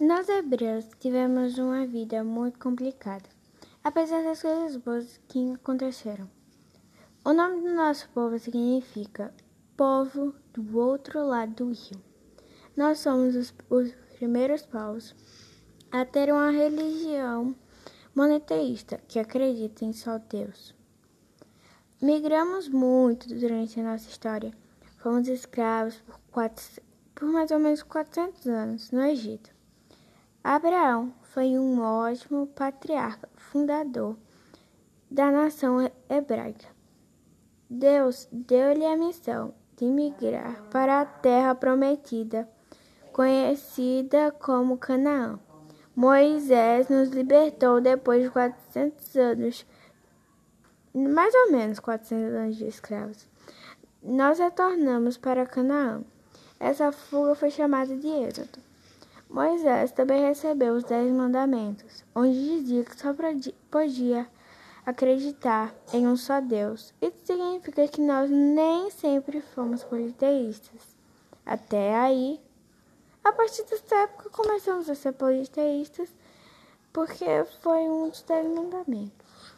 Nós hebreus tivemos uma vida muito complicada, apesar das coisas boas que aconteceram. O nome do nosso povo significa povo do outro lado do rio. Nós somos os, os primeiros povos a ter uma religião monoteísta que acredita em só Deus. Migramos muito durante a nossa história. Fomos escravos por, quatro, por mais ou menos 400 anos no Egito. Abraão foi um ótimo patriarca, fundador da nação hebraica. Deus deu-lhe a missão de migrar para a terra prometida, conhecida como Canaã. Moisés nos libertou depois de 400 anos, mais ou menos 400 anos de escravos. Nós retornamos para Canaã. Essa fuga foi chamada de Êxodo. Moisés também recebeu os Dez Mandamentos, onde dizia que só podia acreditar em um só Deus. Isso significa que nós nem sempre fomos politeístas. Até aí, a partir dessa época, começamos a ser politeístas porque foi um dos Dez Mandamentos.